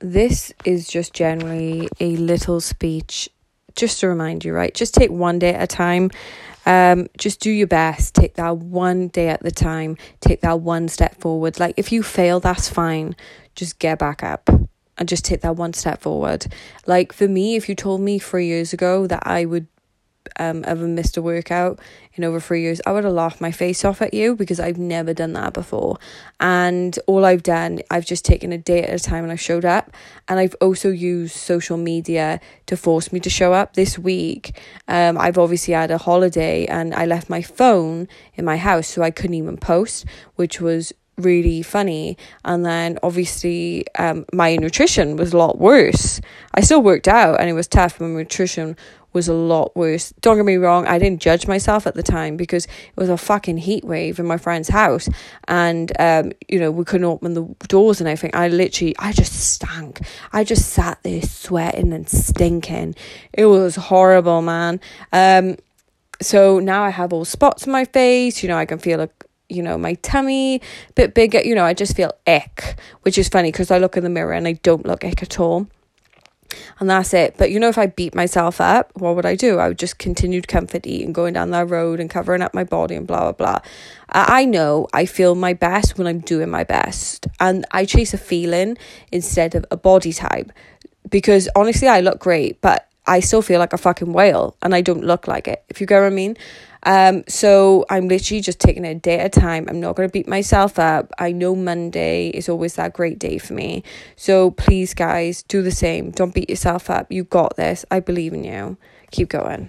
this is just generally a little speech just to remind you, right? Just take one day at a time. Um, just do your best. Take that one day at the time. Take that one step forward. Like if you fail, that's fine. Just get back up and just take that one step forward. Like for me, if you told me three years ago that I would um, ever missed a workout in over three years, I would have laughed my face off at you because I've never done that before. And all I've done, I've just taken a day at a time and I showed up. And I've also used social media to force me to show up. This week, um, I've obviously had a holiday and I left my phone in my house, so I couldn't even post, which was really funny and then obviously um my nutrition was a lot worse i still worked out and it was tough my nutrition was a lot worse. Don't get me wrong, I didn't judge myself at the time because it was a fucking heat wave in my friend's house and um, you know, we couldn't open the doors and everything. I literally I just stank. I just sat there sweating and stinking. It was horrible, man. Um so now I have all spots on my face, you know, I can feel like you know, my tummy a bit bigger, you know, I just feel ick, which is funny because I look in the mirror and I don't look ick at all and that's it. But you know, if I beat myself up, what would I do? I would just continue to comfort eating, going down that road and covering up my body and blah blah blah. I know I feel my best when I'm doing my best, and I chase a feeling instead of a body type because honestly, I look great, but I still feel like a fucking whale, and I don't look like it. If you get what I mean. Um, so I'm literally just taking it a day at a time. I'm not going to beat myself up. I know Monday is always that great day for me. So please, guys, do the same. Don't beat yourself up. You got this. I believe in you. Keep going.